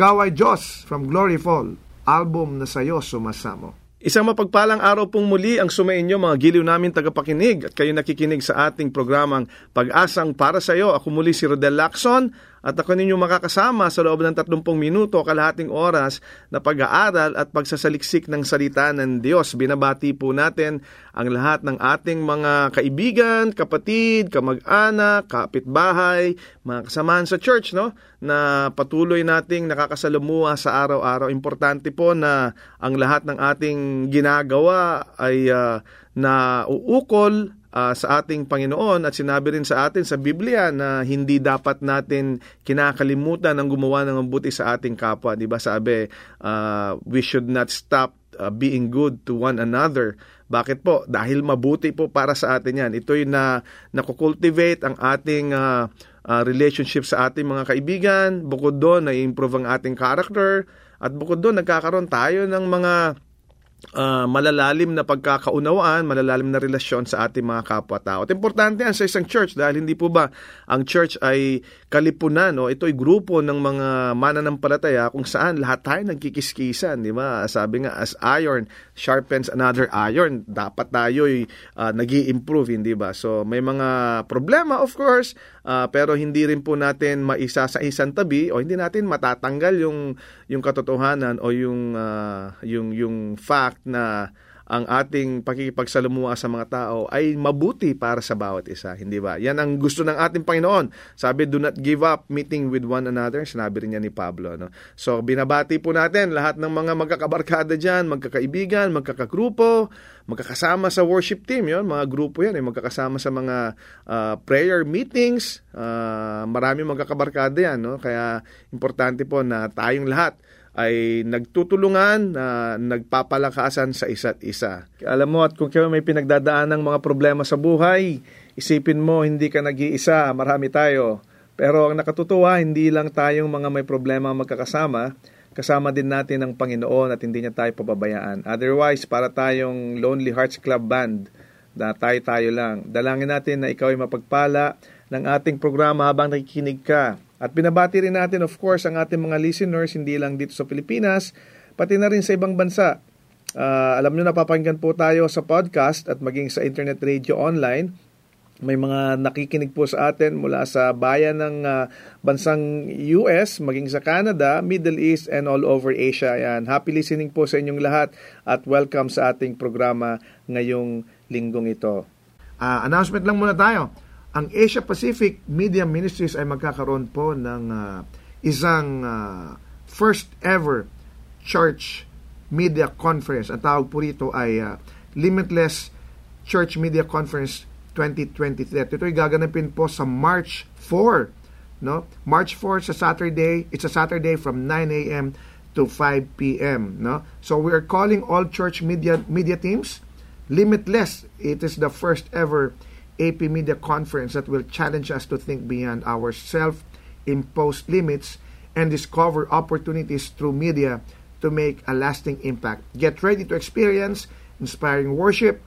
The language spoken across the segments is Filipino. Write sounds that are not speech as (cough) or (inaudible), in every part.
Ikaw ay Diyos from Glory Fall, album na sayo sumasamo. Isang mapagpalang araw pong muli ang sumainyo mga giliw namin tagapakinig at kayo nakikinig sa ating programang Pag-asang para sa iyo. Ako muli si Rodel Lacson at ako ninyo makakasama sa loob ng 30 minuto kalahating oras na pag-aaral at pagsasaliksik ng salita ng Diyos. Binabati po natin ang lahat ng ating mga kaibigan, kapatid, kamag-anak, kapitbahay, mga kasamahan sa church no na patuloy nating nakakasalamuha sa araw-araw. Importante po na ang lahat ng ating ginagawa ay uh, na uukol uh, sa ating Panginoon at sinabi rin sa atin sa Biblia na hindi dapat natin kinakalimutan ang gumawa ng mabuti sa ating kapwa. Di ba sabi, uh, we should not stop uh, being good to one another. Bakit po? Dahil mabuti po para sa atin yan. Ito'y na nakukultivate ang ating uh, uh, relationship sa ating mga kaibigan. Bukod doon, na-improve ang ating character. At bukod doon, nagkakaroon tayo ng mga uh, malalalim na pagkakaunawaan, malalalim na relasyon sa ating mga kapwa-tao. At importante yan sa isang church dahil hindi po ba ang church ay kalipunan, no? ito ay grupo ng mga mananampalataya kung saan lahat tayo nagkikiskisan, di ba? Sabi nga, as iron sharpens another iron, dapat tayo ay uh, nag improve hindi ba? So may mga problema of course, uh, pero hindi rin po natin maisa sa isang tabi o hindi natin matatanggal yung yung katotohanan o yung uh, yung yung fact na ang ating pakikipagsalamuha sa mga tao ay mabuti para sa bawat isa, hindi ba? Yan ang gusto ng ating Panginoon. Sabi, do not give up meeting with one another. Sinabi rin niya ni Pablo. No? So, binabati po natin lahat ng mga magkakabarkada dyan, magkakaibigan, magkakagrupo, magkakasama sa worship team. Yon, mga grupo yan, eh, magkakasama sa mga uh, prayer meetings. Uh, marami magkakabarkada yan. No? Kaya, importante po na tayong lahat ay nagtutulungan na nagpapalakasan sa isa't isa. Alam mo at kung kayo may pinagdadaan ng mga problema sa buhay, isipin mo hindi ka nag-iisa, marami tayo. Pero ang nakatutuwa, hindi lang tayong mga may problema magkakasama, kasama din natin ang Panginoon at hindi niya tayo pababayaan. Otherwise, para tayong Lonely Hearts Club Band, na tayo-tayo lang. Dalangin natin na ikaw ay mapagpala ng ating programa habang nakikinig ka at binabati rin natin of course ang ating mga listeners hindi lang dito sa Pilipinas, pati na rin sa ibang bansa. Uh, alam nyo napapakinggan po tayo sa podcast at maging sa internet radio online. May mga nakikinig po sa atin mula sa bayan ng uh, bansang US, maging sa Canada, Middle East, and all over Asia. Yan. Happy listening po sa inyong lahat at welcome sa ating programa ngayong linggong ito. Uh, announcement lang muna tayo ang Asia Pacific Media Ministries ay magkakaroon po ng uh, isang uh, first ever church media conference. Ang tawag po rito ay uh, Limitless Church Media Conference 2023. Ito ay gaganapin po sa March 4. No? March 4 sa Saturday. It's a Saturday from 9 a.m. to 5 p.m. No? So we are calling all church media media teams Limitless. It is the first ever AP Media Conference that will challenge us to think beyond our self imposed limits and discover opportunities through media to make a lasting impact. Get ready to experience inspiring worship,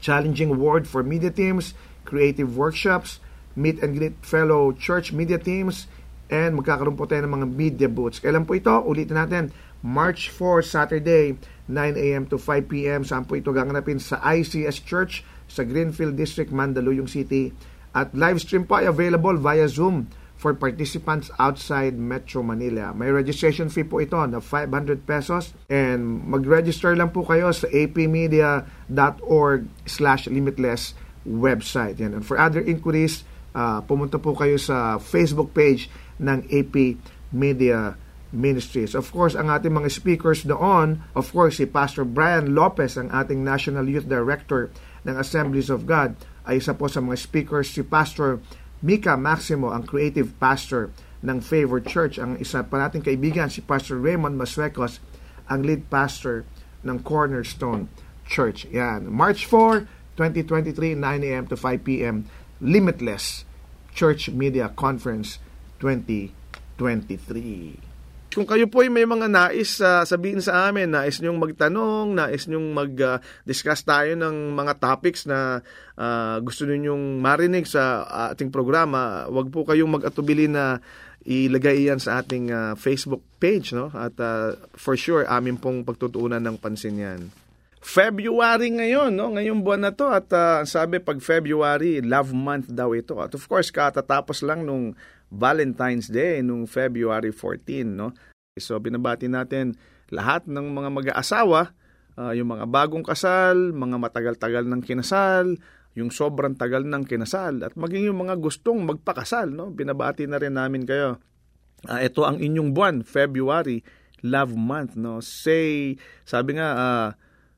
challenging word for media teams, creative workshops, meet and greet fellow church media teams, and magkakaroon po tayo ng mga media booths. Kailan po ito? Ulitin natin. March 4, Saturday, 9 a.m. to 5 p.m. Saan po ito gaganapin? Sa ICS Church sa Greenfield District, Mandaluyong City. At live stream po ay available via Zoom for participants outside Metro Manila. May registration fee po ito na 500 pesos and mag-register lang po kayo sa apmedia.org slash limitless website. Yan. And for other inquiries, uh, pumunta po kayo sa Facebook page ng AP Media Ministries. Of course, ang ating mga speakers doon, of course, si Pastor Brian Lopez, ang ating National Youth Director ng Assemblies of God ay isa po sa mga speakers si Pastor Mika Maximo, ang creative pastor ng Favor Church. Ang isa pa nating kaibigan, si Pastor Raymond Masuecos, ang lead pastor ng Cornerstone Church. Yan. March 4, 2023, 9 a.m. to 5 p.m. Limitless Church Media Conference 2023. Kung kayo po ay may mga nais uh, sabihin sa amin, nais nyong magtanong, nais nyong mag-discuss uh, tayo ng mga topics na uh, gusto ninyong marinig sa ating programa, wag po kayong mag-atubili na ilagay yan sa ating uh, Facebook page. No? At uh, for sure, amin pong pagtutuunan ng pansin yan. February ngayon, no? Ngayong buwan na to at uh, sabi pag February, love month daw ito. At of course, katatapos lang nung Valentine's Day nung February 14, no? So binabati natin lahat ng mga mag-aasawa, uh, yung mga bagong kasal, mga matagal-tagal ng kinasal, yung sobrang tagal ng kinasal at maging yung mga gustong magpakasal, no? Binabati na rin namin kayo. Uh, ito ang inyong buwan, February, love month, no? Say, sabi nga uh,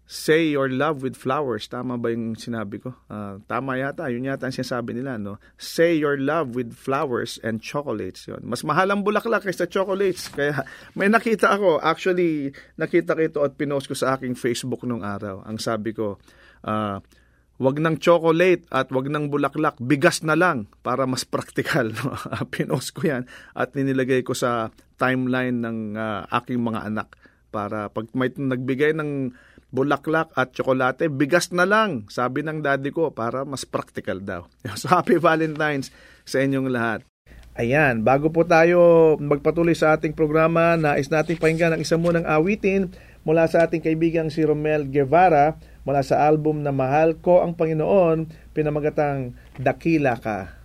say your love with flowers. Tama ba yung sinabi ko? Uh, tama yata. Yun yata ang sinasabi nila. No? Say your love with flowers and chocolates. Yun. Mas mahal ang bulaklak kaysa chocolates. Kaya may nakita ako. Actually, nakita ko ito at pinost ko sa aking Facebook nung araw. Ang sabi ko, uh, wag ng chocolate at wag ng bulaklak, bigas na lang para mas praktikal. No? (laughs) pinost ko yan at ninilagay ko sa timeline ng uh, aking mga anak para pag may nagbigay ng bulaklak at tsokolate, bigas na lang, sabi ng daddy ko, para mas practical daw. (laughs) So happy Valentine's sa inyong lahat. Ayan, bago po tayo magpatuloy sa ating programa, nais nating pakinggan ang isang munang awitin mula sa ating kaibigang si Romel Guevara mula sa album na Mahal Ko ang Panginoon, pinamagatang Dakila Ka.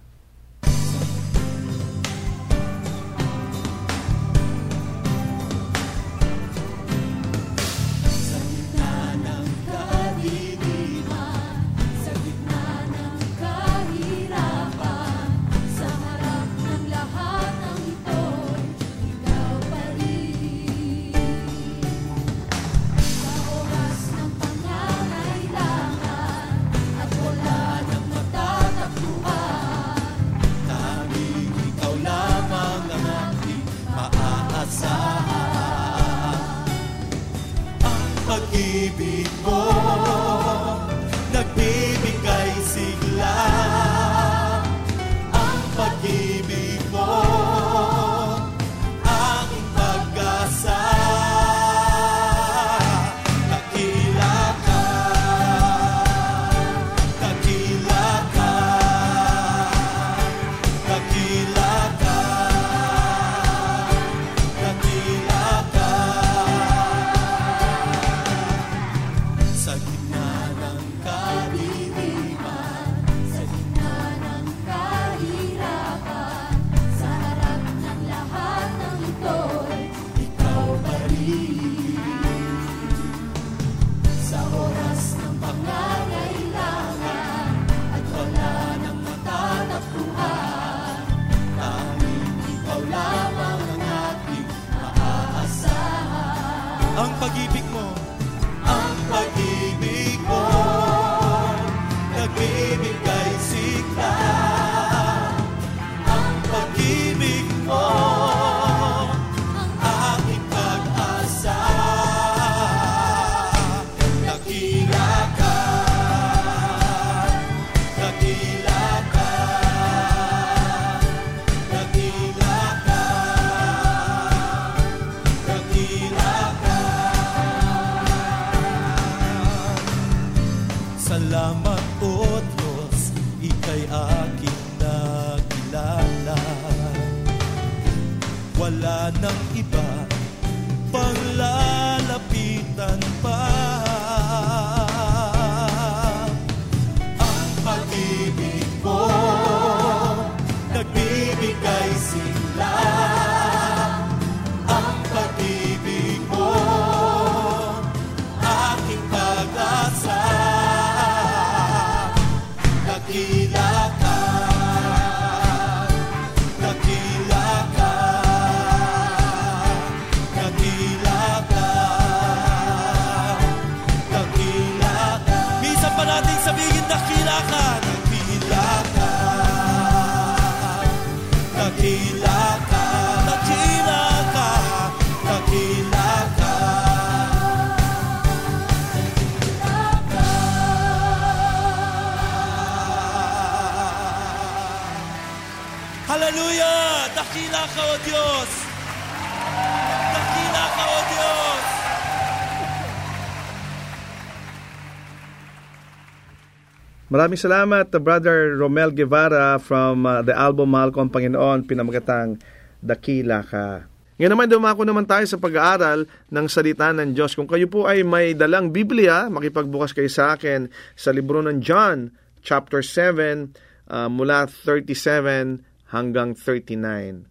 Maraming salamat, Brother Romel Guevara from uh, the album Mahal ko ang Panginoon, pinamagatang Dakila Ka. Ngayon naman, dumako naman tayo sa pag-aaral ng salita ng Diyos. Kung kayo po ay may dalang Biblia, makipagbukas kayo sa akin sa libro ng John, chapter 7, uh, mula 37 hanggang 39.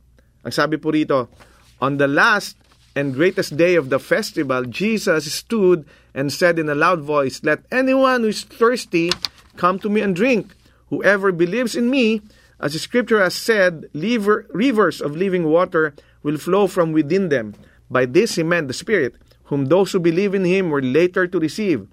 Ang sabi po rito, On the last and greatest day of the festival, Jesus stood and said in a loud voice, Let anyone who is thirsty Come to me and drink. Whoever believes in me, as the scripture has said, rivers of living water will flow from within them. By this he meant the Spirit, whom those who believe in him were later to receive.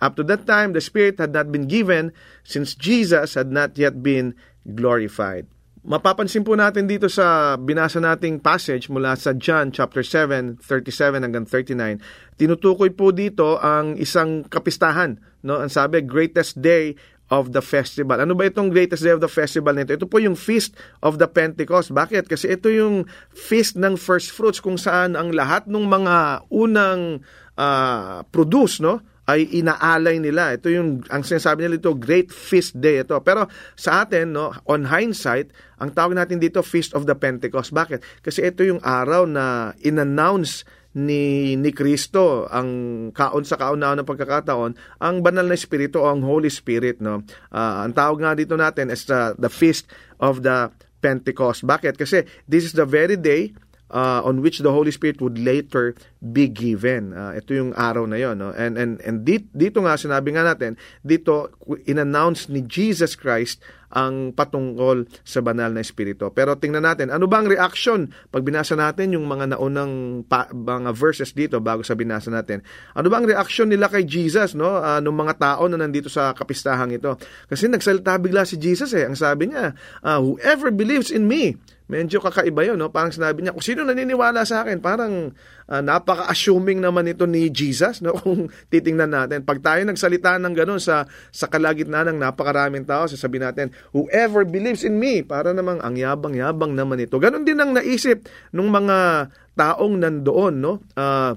Up to that time, the Spirit had not been given, since Jesus had not yet been glorified. Mapapansin po natin dito sa binasa nating passage mula sa John chapter 7, 37 hanggang 39, tinutukoy po dito ang isang kapistahan. No? Ang sabi, greatest day of the festival. Ano ba itong greatest day of the festival nito? Ito po yung feast of the Pentecost. Bakit? Kasi ito yung feast ng first fruits kung saan ang lahat ng mga unang uh, produce no, ay inaalay nila. Ito yung ang sinasabi nila ito Great Feast Day ito. Pero sa atin no, on hindsight, ang tawag natin dito Feast of the Pentecost. Bakit? Kasi ito yung araw na inannounce ni ni Kristo ang kaon sa kauna ng pagkakataon ang banal na espiritu o ang Holy Spirit no uh, ang tawag nga dito natin is the, the feast of the Pentecost bakit kasi this is the very day uh, on which the Holy Spirit would later be given. Uh, ito yung araw na yon, no? And and and dito, dito nga sinabi nga natin, dito inannounce ni Jesus Christ ang patungkol sa banal na espiritu. Pero tingnan natin, ano ba ang reaction pag binasa natin yung mga naunang pa, mga verses dito bago sa binasa natin? Ano ba ang reaction nila kay Jesus, no? Uh, ng mga tao na nandito sa kapistahang ito? Kasi nagsalita bigla si Jesus eh. Ang sabi niya, uh, whoever believes in me, medyo kakaiba yun, no? Parang sinabi niya, kung sino naniniwala sa akin, parang uh, napaka-assuming naman ito ni Jesus, no? (laughs) Kung titingnan natin. Pag tayo nagsalita ng ganun sa, sa kalagitnaan ng napakaraming tao, sasabihin natin, whoever believes in me, para namang ang yabang-yabang naman ito. Ganon din ang naisip ng mga taong nandoon, no? Uh,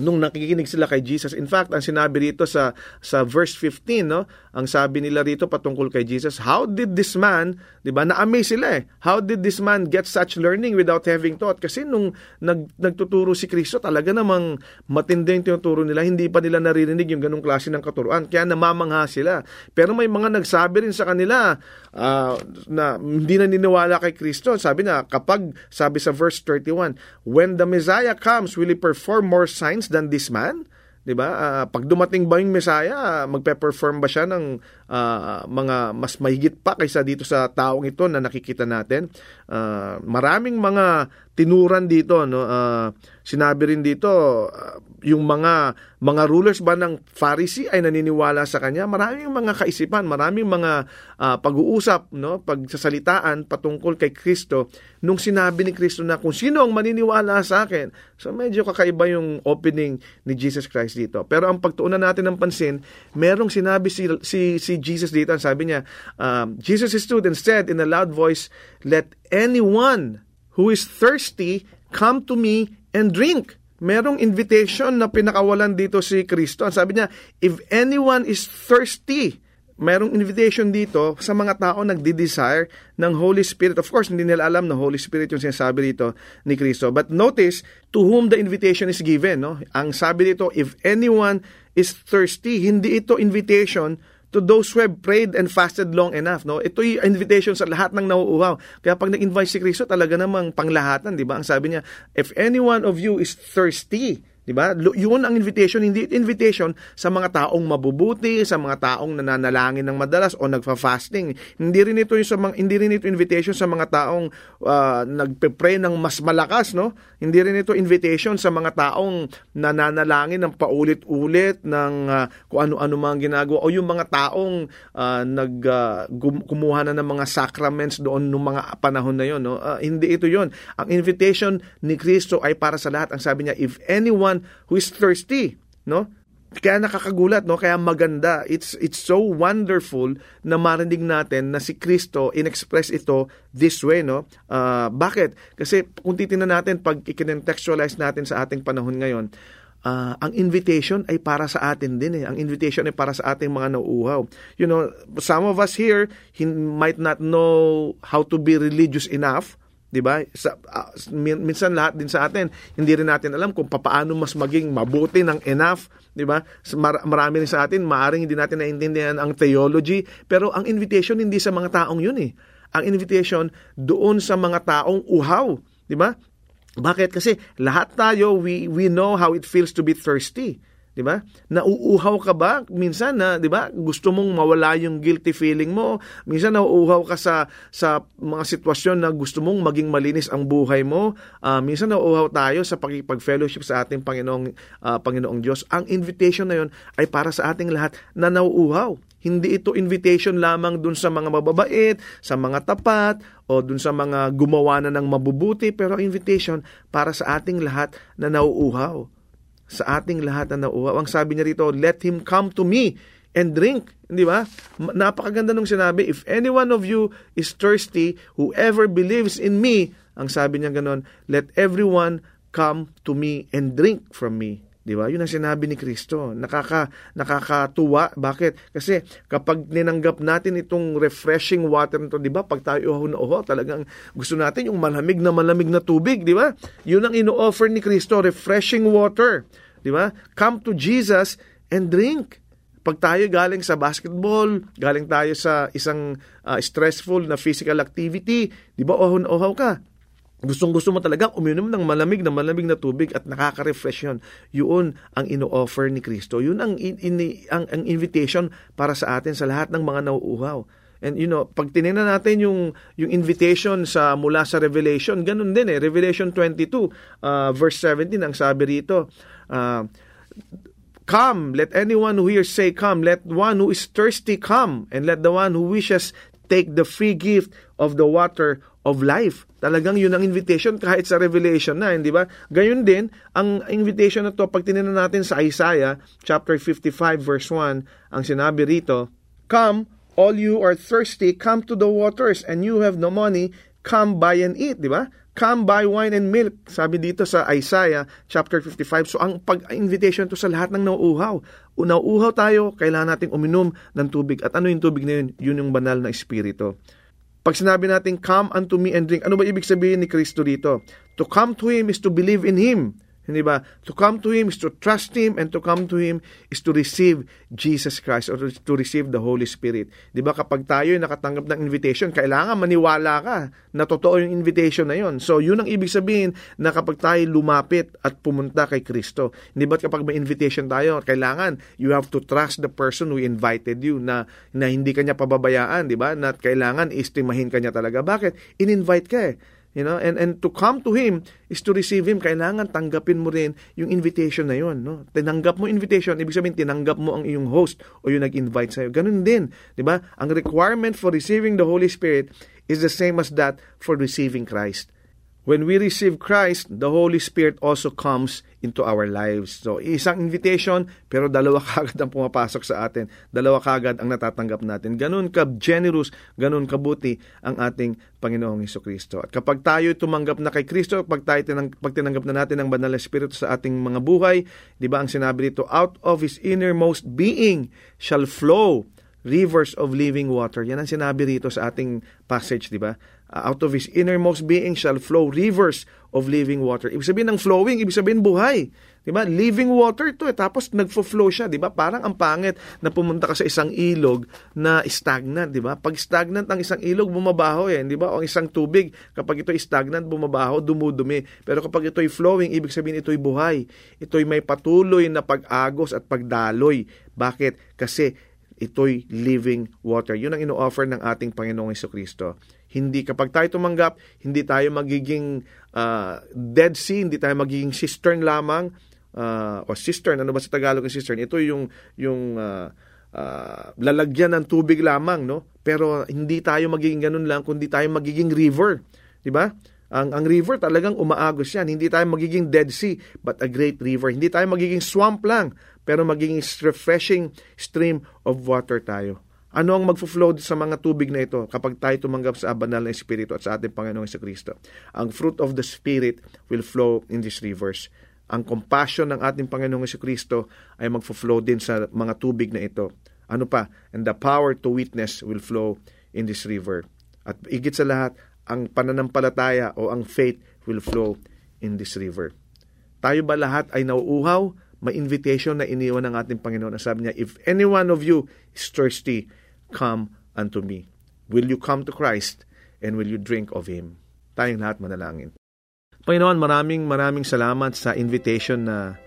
nung nakikinig sila kay Jesus. In fact, ang sinabi rito sa sa verse 15, no, ang sabi nila rito patungkol kay Jesus, how did this man, 'di ba? Na-amaze sila eh. How did this man get such learning without having taught? Kasi nung nag, nagtuturo si Kristo, talaga namang matindi yung tinuturo nila, hindi pa nila naririnig yung ganung klase ng katuruan. Kaya namamangha sila. Pero may mga nagsabi rin sa kanila uh, na hindi na niniwala kay Kristo. Sabi na, kapag sabi sa verse 31, when the Messiah comes, will he perform more signs signs than this man? 'Di ba? Uh, pag dumating ba yung Messiah, magpe-perform ba siya ng uh, mga mas mahigit pa kaysa dito sa taong ito na nakikita natin? Uh, maraming mga tinuran dito, no? Uh, sinabi rin dito uh, yung mga mga rulers ba ng Pharisee ay naniniwala sa kanya. Maraming mga kaisipan, maraming mga uh, pag-uusap, no, pagsasalitaan patungkol kay Kristo nung sinabi ni Kristo na kung sino ang maniniwala sa akin. So medyo kakaiba yung opening ni Jesus Christ dito. Pero ang pagtuunan natin ng pansin, merong sinabi si si, si Jesus dito, sabi niya, um, Jesus stood and said in a loud voice, "Let anyone who is thirsty come to me and drink." merong invitation na pinakawalan dito si Kristo. Sabi niya, if anyone is thirsty, merong invitation dito sa mga tao nagdi-desire ng Holy Spirit. Of course, hindi nila alam na Holy Spirit yung sinasabi dito ni Kristo. But notice, to whom the invitation is given. No? Ang sabi dito, if anyone is thirsty, hindi ito invitation to those who have prayed and fasted long enough. No? Ito yung invitation sa lahat ng nauuhaw. Kaya pag nag-invite si Kristo, talaga namang panglahatan, di ba? Ang sabi niya, if any one of you is thirsty, 'Di ba? Yun ang invitation, hindi invitation sa mga taong mabubuti, sa mga taong nananalangin ng madalas o nagfa-fasting. Hindi rin ito yung sa mga hindi rin ito invitation sa mga taong uh, nagpe-pray ng mas malakas, no? Hindi rin ito invitation sa mga taong nananalangin ng paulit-ulit ng uh, kung ano-ano mga ginagawa o yung mga taong uh, nag uh, kumuha na ng mga sacraments doon nung mga panahon na yon, no? Uh, hindi ito yon. Ang invitation ni Kristo ay para sa lahat. Ang sabi niya, if anyone someone who is thirsty, no? Kaya nakakagulat, no? Kaya maganda. It's it's so wonderful na marinig natin na si Kristo inexpress ito this way, no? Uh, bakit? Kasi kung titingnan natin pag i-contextualize natin sa ating panahon ngayon, uh, ang invitation ay para sa atin din eh. Ang invitation ay para sa ating mga nauuhaw. You know, some of us here might not know how to be religious enough 'di ba? Sa, uh, minsan lahat din sa atin, hindi rin natin alam kung paano mas maging mabuti ng enough, 'di ba? Mar- marami rin sa atin, maaring hindi natin naintindihan ang theology, pero ang invitation hindi sa mga taong 'yun eh. Ang invitation doon sa mga taong uhaw, 'di ba? Bakit? Kasi lahat tayo we we know how it feels to be thirsty. 'Di ba? Nauuhaw ka ba minsan na 'di ba? Gusto mong mawala yung guilty feeling mo. Minsan nauuhaw ka sa sa mga sitwasyon na gusto mong maging malinis ang buhay mo. Uh, minsan nauuhaw tayo sa pakikipag-fellowship sa ating Panginoong uh, Panginoong Diyos. Ang invitation na 'yon ay para sa ating lahat na nauuhaw. Hindi ito invitation lamang dun sa mga mababait, sa mga tapat, o dun sa mga gumawa na ng mabubuti, pero invitation para sa ating lahat na nauuhaw sa ating lahat na nauuhaw. Ang sabi niya rito, let him come to me and drink. Di ba? Napakaganda nung sinabi, if any one of you is thirsty, whoever believes in me, ang sabi niya ganon, let everyone come to me and drink from me. Di ba? Yun ang sinabi ni Kristo. Nakaka, nakakatuwa. Bakit? Kasi kapag ninanggap natin itong refreshing water nito, di ba? Pag tayo uho na uho, talagang gusto natin yung malamig na malamig na tubig, di ba? Yun ang ino-offer ni Kristo, refreshing water. Di ba? Come to Jesus and drink. Pag tayo galing sa basketball, galing tayo sa isang uh, stressful na physical activity, di ba, uhaw-uhaw ka Gustong gusto mo talaga uminom ng malamig na malamig na tubig at nakaka-refresh yun. Yun ang ino-offer ni Kristo. Yun ang, in, in, ang, ang invitation para sa atin sa lahat ng mga nauuhaw. And you know, pag tinignan natin yung yung invitation sa mula sa Revelation, ganun din eh. Revelation 22 uh, verse 17 ang sabi rito, uh, Come, let anyone who hears say come, let one who is thirsty come, and let the one who wishes take the free gift of the water of life. Talagang yun ang invitation kahit sa Revelation na, hindi ba? Gayun din, ang invitation na to, pag tininan natin sa Isaiah, chapter 55, verse 1, ang sinabi rito, Come, all you are thirsty, come to the waters, and you have no money, come buy and eat, di ba? Come buy wine and milk, sabi dito sa Isaiah chapter 55. So ang pag-invitation to sa lahat ng nauuhaw. Nauuhaw tayo, kailangan nating uminom ng tubig. At ano yung tubig na yun? Yun yung banal na espiritu. Pag sinabi natin, come unto me and drink, ano ba ibig sabihin ni Kristo dito? To come to Him is to believe in Him. Hindi ba? To come to Him is to trust Him and to come to Him is to receive Jesus Christ or to receive the Holy Spirit. Di ba kapag tayo ay nakatanggap ng invitation, kailangan maniwala ka na totoo yung invitation na yon. So yun ang ibig sabihin na kapag tayo lumapit at pumunta kay Kristo. Hindi ba kapag may invitation tayo, kailangan you have to trust the person who invited you na, na hindi kanya pababayaan, di ba? Na kailangan istimahin kanya talaga. Bakit? In-invite ka eh. You know, and and to come to him is to receive him. Kailangan tanggapin mo rin yung invitation na yon, no? Tinanggap mo invitation, ibig sabihin tinanggap mo ang iyong host o yung nag-invite sa iyo. Ganun din, 'di ba? Ang requirement for receiving the Holy Spirit is the same as that for receiving Christ. When we receive Christ, the Holy Spirit also comes into our lives. So, isang invitation, pero dalawa (laughs) kagad ang pumapasok sa atin. Dalawa kagad ang natatanggap natin. Ganun ka generous, ganun kabuti ang ating Panginoong Heso Kristo. At kapag tayo tumanggap na kay Kristo, pag tayo tinang, pag tinanggap na natin ang banal na Espiritu sa ating mga buhay, di ba ang sinabi dito, out of His innermost being shall flow rivers of living water. Yan ang sinabi rito sa ating passage, di ba? Uh, out of his innermost being shall flow rivers of living water. Ibig sabihin ng flowing, ibig sabihin buhay. 'Di ba? Living water 'to eh. Tapos nagfo-flow siya, 'di ba? Parang ang pangit na pumunta ka sa isang ilog na stagnant, 'di ba? Pag stagnant ang isang ilog, bumabaho eh, 'di ba? O ang isang tubig, kapag ito stagnant, bumabaho, dumudumi. Pero kapag ito ay flowing, ibig sabihin ito ay buhay. Ito ay may patuloy na pag-agos at pagdaloy. Bakit? Kasi ito'y living water. Yun ang ino-offer ng ating Panginoong Kristo. Hindi kapag tayo tumanggap, hindi tayo magiging uh, dead sea, hindi tayo magiging cistern lamang uh, o cistern, ano ba sa Tagalog ng cistern? Ito yung yung uh, uh, lalagyan ng tubig lamang, no? Pero hindi tayo magiging ganun lang kundi tayo magiging river, 'di ba? Ang ang river talagang umaagos 'yan. Hindi tayo magiging Dead Sea, but a great river. Hindi tayo magiging swamp lang, pero magiging refreshing stream of water tayo. Ano ang magfo-flow sa mga tubig na ito kapag tayo tumanggap sa banal na Espiritu at sa ating Panginoong sa Kristo? Ang fruit of the Spirit will flow in these rivers. Ang compassion ng ating Panginoong sa Kristo ay magfo-flow din sa mga tubig na ito. Ano pa? And the power to witness will flow in this river. At igit sa lahat, ang pananampalataya o ang faith will flow in this river. Tayo ba lahat ay nauuhaw? May invitation na iniwan ng ating Panginoon. Sabi niya, if any one of you is thirsty, come unto me. Will you come to Christ and will you drink of Him? Tayong lahat manalangin. Panginoon, maraming maraming salamat sa invitation na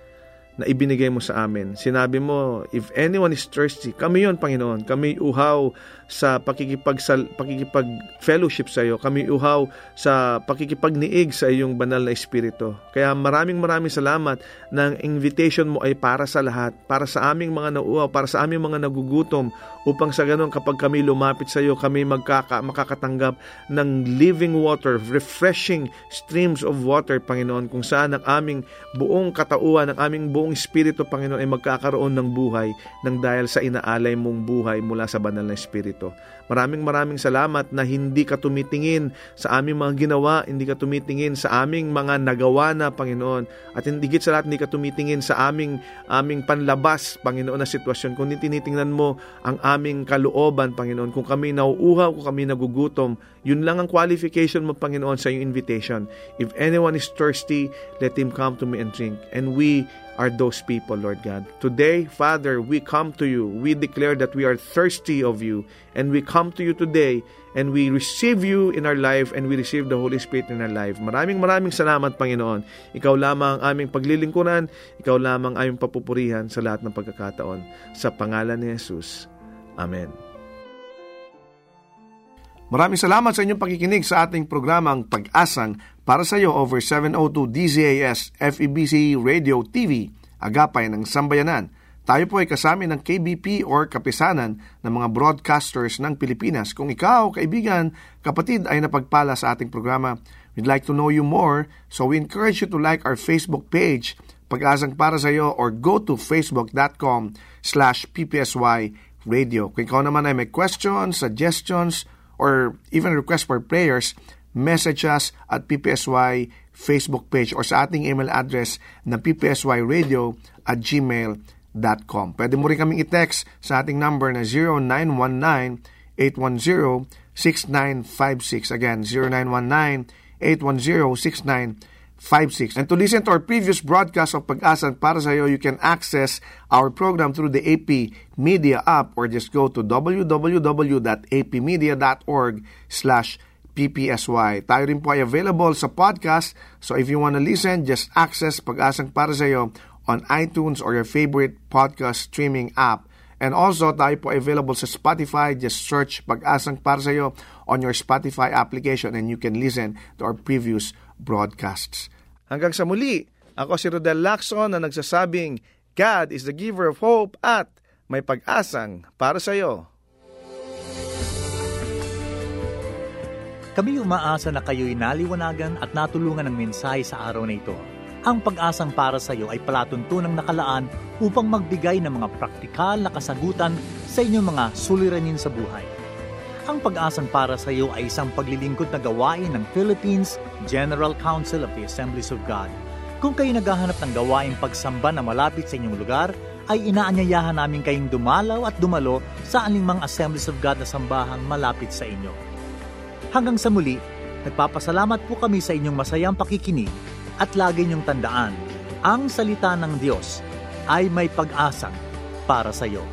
na ibinigay mo sa amin. Sinabi mo, if anyone is thirsty, kami yon Panginoon. Kami uhaw sa pakikipag, pakikipag fellowship sa iyo. Kami uhaw sa pakikipagniig sa iyong banal na espiritu. Kaya maraming maraming salamat ng invitation mo ay para sa lahat, para sa aming mga nauuhaw, para sa aming mga nagugutom, upang sa ganun kapag kami lumapit sa iyo, kami magkaka, makakatanggap ng living water, refreshing streams of water, Panginoon, kung saan ang aming buong katauhan, ang aming buong espiritu, Panginoon, ay magkakaroon ng buhay ng dahil sa inaalay mong buhay mula sa banal na espiritu. Maraming maraming salamat na hindi ka tumitingin sa aming mga ginawa, hindi ka tumitingin sa aming mga nagawa na, Panginoon. At hindi sa lahat, hindi ka tumitingin sa aming, aming panlabas, Panginoon, na sitwasyon. Kundi tinitingnan mo ang aming kalooban, Panginoon. Kung kami nauuhaw, kung kami nagugutom, yun lang ang qualification mo, Panginoon, sa iyong invitation. If anyone is thirsty, let him come to me and drink. And we are those people, Lord God. Today, Father, we come to you. We declare that we are thirsty of you. And we come to you today and we receive you in our life and we receive the Holy Spirit in our life. Maraming maraming salamat, Panginoon. Ikaw lamang ang aming paglilingkuran. Ikaw lamang ang aming papupurihan sa lahat ng pagkakataon. Sa pangalan ni Jesus. Amen. Maraming salamat sa inyong pakikinig sa ating programang Pag-asang para sa iyo over 702 DZAS FEBC Radio TV, agapay ng sambayanan. Tayo po ay kasama ng KBP or kapisanan ng mga broadcasters ng Pilipinas. Kung ikaw, kaibigan, kapatid ay napagpala sa ating programa, we'd like to know you more, so we encourage you to like our Facebook page, Pag-asang para sa iyo, or go to facebook.com slash ppsy radio. Kung ikaw naman ay may questions, suggestions, or even request for prayers, message us at PPSY Facebook page or sa ating email address na ppsyradio at gmail.com. Pwede mo rin kaming i-text sa ating number na 0919-810-6956. Again, 0919-810-6956. 56. And to listen to our previous broadcast of Pag-asa para sa iyo, you can access our program through the AP Media app or just go to www.apmedia.org slash ppsy. Tayo rin po ay available sa podcast, so if you want to listen, just access Pag-asang para sa iyo on iTunes or your favorite podcast streaming app. And also, tayo po available sa Spotify. Just search Pag-asang para sa iyo on your Spotify application and you can listen to our previous broadcasts. Hanggang sa muli, ako si Rodel Lacson na nagsasabing, God is the giver of hope at may pag-asang para sa iyo. Kami umaasa na kayo'y naliwanagan at natulungan ng mensahe sa araw na ito. Ang pag-asang para sa iyo ay palatuntunang nakalaan upang magbigay ng mga praktikal na kasagutan sa inyong mga suliranin sa buhay. Ang pag-asang para sa iyo ay isang paglilingkod na gawain ng Philippines General Council of the Assemblies of God. Kung kayo naghahanap ng gawain pagsamba na malapit sa inyong lugar, ay inaanyayahan namin kayong dumalaw at dumalo sa aningmang Assemblies of God na sambahang malapit sa inyo. Hanggang sa muli, nagpapasalamat po kami sa inyong masayang pakikinig at lagi niyong tandaan, ang salita ng Diyos ay may pag-asang para sa iyo.